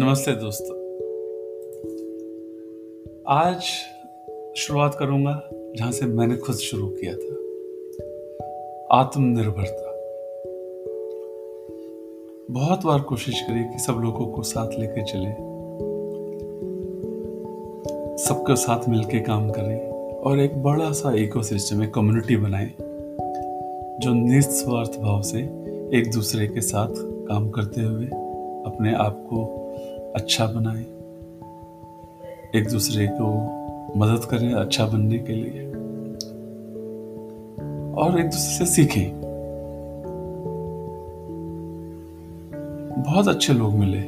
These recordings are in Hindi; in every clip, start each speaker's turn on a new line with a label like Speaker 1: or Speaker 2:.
Speaker 1: नमस्ते दोस्तों। आज शुरुआत करूँगा जहाँ से मैंने खुद शुरू किया था। आत्मनिर्भरता। बहुत बार कोशिश करी कि सब लोगों को साथ लेके चले। सबके साथ मिलके काम करें और एक बड़ा सा इकोसिस्टम एक कम्युनिटी बनाए, जो निस्वार्थ भाव से एक दूसरे के साथ काम करते हुए अपने आप को अच्छा बनाए। एक दूसरे को मदद करें अच्छा बनने के लिए। और एक दूसरे से सीखें। बहुत अच्छे लोग मिले।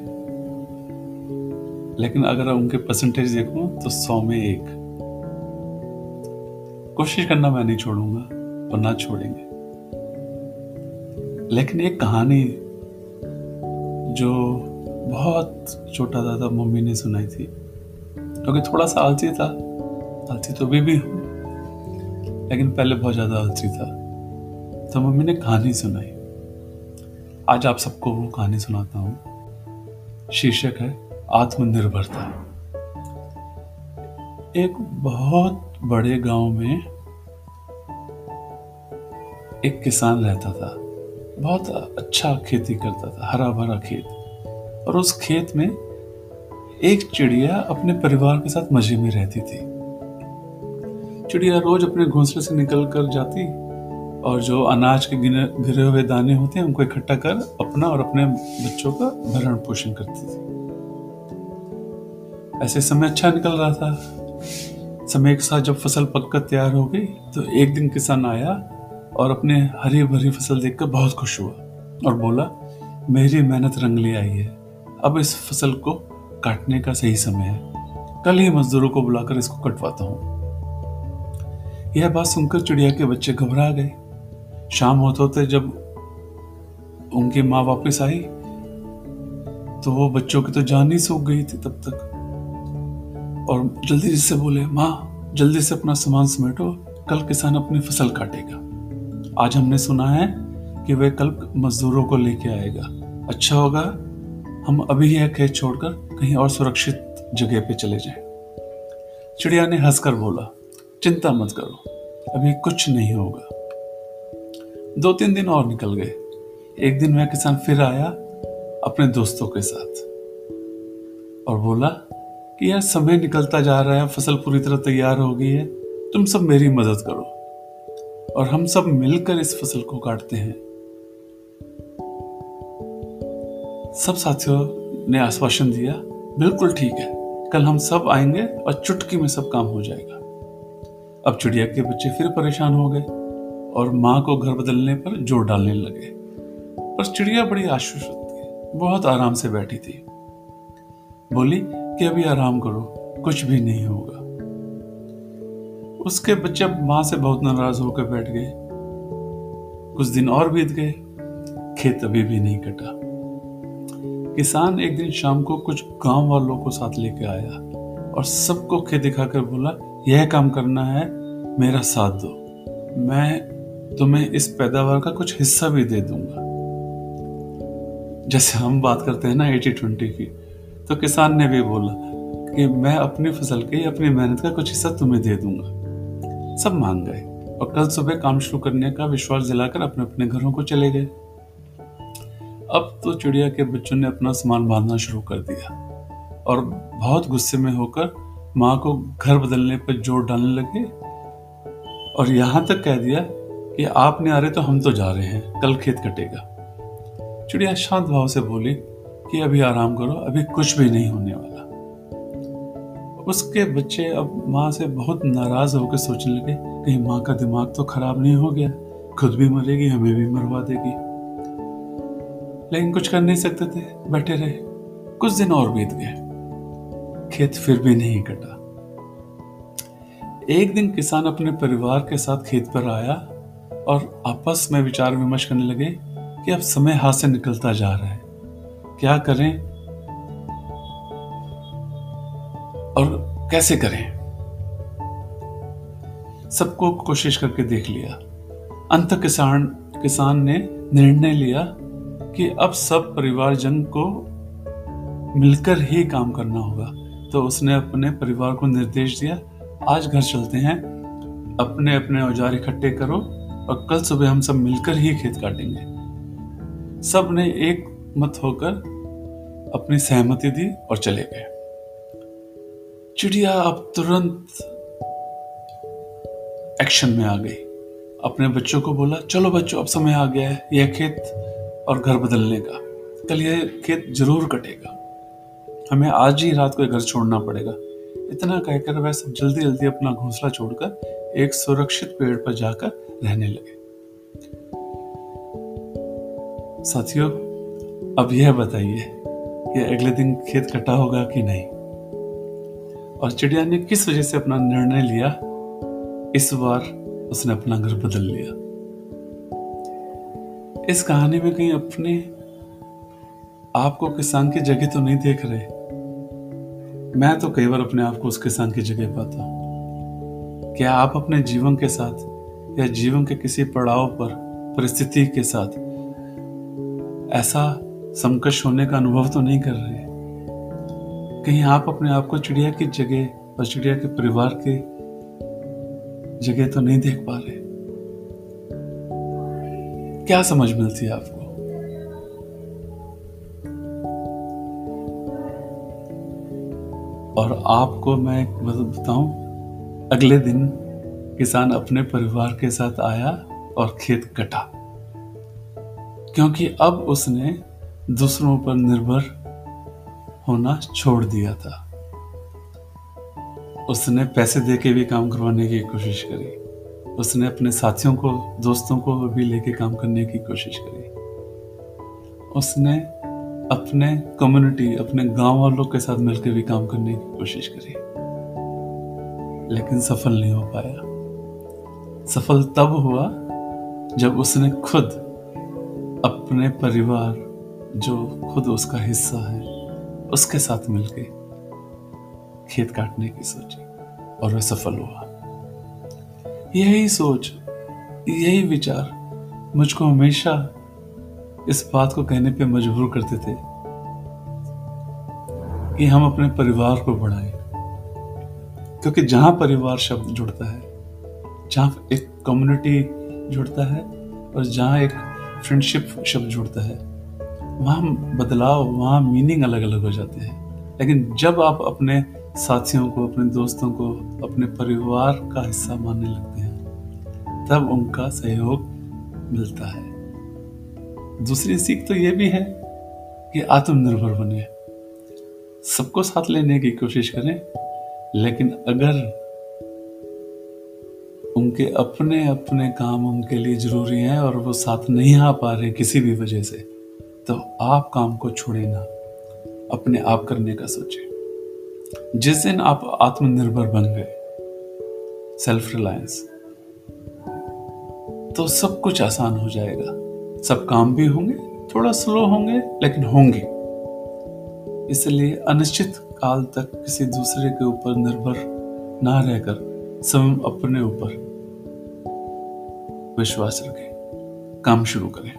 Speaker 1: लेकिन अगर उनके परसेंटेज देखूँ तो सौ में एक। कोशिश करना मैं नहीं छोड़ूँगा, और ना छोड़ेंगे। लेकिन एक कहानी जो बहुत छोटा दादा मम्मी ने सुनाई थी। क्योंकि थोड़ा सा आलसी था। आलसी तो भी भी हूँ, लेकिन पहले बहुत ज़्यादा आलसी था। तो मम्मी ने कहानी सुनाई। आज आप सबको वो कहानी सुनाता हूँ। शीर्षक है, आत्मनिर्भरता। एक बहुत बड़े गाँव में एक किसान रहता था। बहुत अच्छा खेती करता था, हरा भरा खेत। और उस खेत में एक चिड़िया अपने परिवार के साथ मज़े में रहती थी। चिड़िया रोज अपने घोंसले से निकल कर जाती और जो अनाज के गिरे हुए दाने होते हैं, उनको इकट्ठा कर अपना और अपने बच्चों का भरण पोषण करती थी। ऐसे समय अच्छा निकल रहा था। समय के साथ जब फ़सल पककर तैयार हो गई तो एक दिन किसान आया और अपने हरी भरी फ़सल देखकर बहुत खुश हुआ और बोला, मेरी मेहनत रंग ले आई है। अब इस फ़सल को काटने का सही समय है। कल ही मजदूरों को बुलाकर इसको कटवाता हूँ। यह बात सुनकर चिड़िया के बच्चे घबरा गए। शाम होते होते जब उनकी माँ वापस आई तो वो बच्चों की तो जान ही सूख गई थी तब तक। और जल्दी से बोले, माँ, जल्दी से अपना सामान समेटो, कल किसान अपनी फ़सल काटेगा। आज हमने सुना है कि वह कल मजदूरों को लेके आएगा। अच्छा होगा हम अभी यह खेत छोड़कर कहीं और सुरक्षित जगह पे चले जाएँ। चिड़िया ने हंसकर बोला, चिंता मत करो, अभी कुछ नहीं होगा। दो तीन दिन और निकल गए। एक दिन वह किसान फिर आया अपने दोस्तों के साथ और बोला कि यह समय निकलता जा रहा है, फ़सल पूरी तरह तैयार हो गई है, तुम सब मेरी मदद करो और हम सब मिलकर इस फ़सल को काटते हैं। सब साथियों, ने आश्वासन दिया, बिल्कुल ठीक है। कल हम सब आएँगे और चुटकी में सब काम हो जाएगा। अब चिड़िया के बच्चे फिर परेशान हो गए और माँ को घर बदलने पर ज़ोर डालने लगे। पर चिड़िया बड़ी आश्वस्त थी, बहुत आराम से बैठी थी। बोली कि अभी आराम करो, कुछ भी नहीं होगा। उसके बच्चे माँ से बहुत नाराज़ होकर बैठ गए। कुछ दिन और बीत गए, खेत अभी भी नहीं कटा। किसान एक दिन शाम को कुछ गाँव वालों को साथ लेके आया और सबको खेत दिखाकर बोला, यह काम करना है, मेरा साथ दो। मैं तुम्हें इस पैदावार का कुछ हिस्सा भी दे दूँगा। जैसे हम बात करते हैं ना एटी ट्वेंटी की तो किसान ने भी बोला कि, मैं अपनी फ़सल के अपनी मेहनत का कुछ हिस्सा तुम्हें दे दूँगा। सब मान गए और कल सुबह काम शुरू करने का विश्वास दिलाकर अपने अपने घरों को चले गए। अब तो चिड़िया के बच्चों ने अपना सामान बांधना शुरू कर दिया और बहुत गुस्से में होकर माँ को घर बदलने पर ज़ोर डालने लगे और यहाँ तक कह दिया कि आप नहीं आ रहे तो हम तो जा रहे हैं, कल खेत कटेगा। चिड़िया शांत भाव से बोली कि अभी आराम करो, अभी कुछ भी नहीं होने वाला। उसके बच्चे अब माँ से बहुत नाराज़ होकर सोचने लगे कहीं माँ का दिमाग तो खराब नहीं हो गया, खुद भी मरेगी, हमें भी मरवा देगी। लेकिन कुछ कर नहीं सकते थे, बैठे रहे। कुछ दिन और बीत गए। खेत फिर भी नहीं कटा। एक दिन किसान अपने परिवार के साथ खेत पर आया और आपस में विचार विमर्श करने लगे कि अब समय हाथ से निकलता जा रहा है। क्या करें? और कैसे करें? सबको कोशिश करके देख लिया। अंत किसान किसान ने निर्णय लिया कि अब सब परिवारजन को मिलकर ही काम करना होगा। तो उसने अपने परिवार को निर्देश दिया, आज घर चलते हैं अपने अपने औज़ार इकट्ठे करो और कल सुबह हम सब मिलकर ही खेत काटेंगे। सबने एक मत होकर अपनी सहमति दी और चले गए। चिड़िया अब तुरंत एक्शन में आ गई। अपने बच्चों को बोला, चलो बच्चों, अब समय आ गया है, यह खेत और घर बदलने का। कल यह खेत ज़रूर कटेगा। हमें आज ही रात को घर छोड़ना पड़ेगा। इतना कहकर वह सब जल्दी जल्दी अपना घोंसला छोड़कर एक सुरक्षित पेड़ पर जाकर रहने लगे। साथियों, अब यह बताइए कि अगले दिन खेत कटा होगा कि नहीं? और चिड़िया ने किस वजह से अपना निर्णय लिया? इस बार उसने अपना घर बदल लिया। इस कहानी में कहीं अपने आपको किसान की जगह तो नहीं देख रहे। मैं तो कई बार अपने आप को उस किसान की जगह पाता हूँ। क्या आप अपने जीवन के साथ या जीवन के किसी पड़ाव पर, परिस्थिति के साथ ऐसा संकश होने का अनुभव तो नहीं कर रहे? कहीं आप अपने आप को चिड़िया की जगह और चिड़िया के परिवार की जगह तो नहीं देख पा रहे? क्या समझ मिलती है आपको? और आपको मैं मतलब बताऊँ, अगले दिन किसान अपने परिवार के साथ आया और खेत कटा। क्योंकि अब उसने दूसरों पर निर्भर होना छोड़ दिया था। उसने पैसे दे के भी काम करवाने की कोशिश करी। उसने अपने साथियों को, दोस्तों को भी लेके काम करने की कोशिश करी। उसने अपने कम्युनिटी अपने गाँव वालों के साथ मिलकर भी काम करने की कोशिश करी। लेकिन सफल नहीं हो पाया। सफल तब हुआ जब उसने खुद अपने परिवार, जो खुद उसका हिस्सा है, उसके साथ मिलके खेत काटने की सोची और वह सफल हुआ। यही सोच, यही विचार मुझको हमेशा इस बात को कहने पे मजबूर करते थे कि हम अपने परिवार को बढ़ाएँ। क्योंकि जहाँ परिवार शब्द जुड़ता है, जहाँ एक कम्युनिटी जुड़ता है और जहाँ एक फ्रेंडशिप शब्द जुड़ता है, वहाँ बदलाव, वहाँ मीनिंग अलग अलग हो जाते हैं। लेकिन जब आप अपने साथियों को, अपने दोस्तों को, अपने परिवार का हिस्सा मानने लगते हैं तब उनका सहयोग मिलता है। दूसरी सीख तो ये भी है कि आत्मनिर्भर बने। सबको साथ लेने की कोशिश करें, लेकिन अगर उनके अपने अपने काम उनके लिए ज़रूरी हैं और वो साथ नहीं आ पा रहे किसी भी वजह से तो आप काम को छोड़े ना। अपने आप करने का सोचें। जिस दिन आप आत्मनिर्भर बन गए सेल्फ रिलायंस तो सब कुछ आसान हो जाएगा। सब काम भी होंगे, थोड़ा स्लो होंगे, लेकिन होंगे। इसलिए अनिश्चित काल तक किसी दूसरे के ऊपर निर्भर ना रहकर स्वयं अपने ऊपर विश्वास रखें। काम शुरू करें।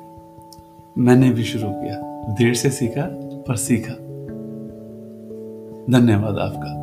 Speaker 1: मैंने भी शुरू किया। देर से सीखा, पर सीखा। धन्यवाद आपका।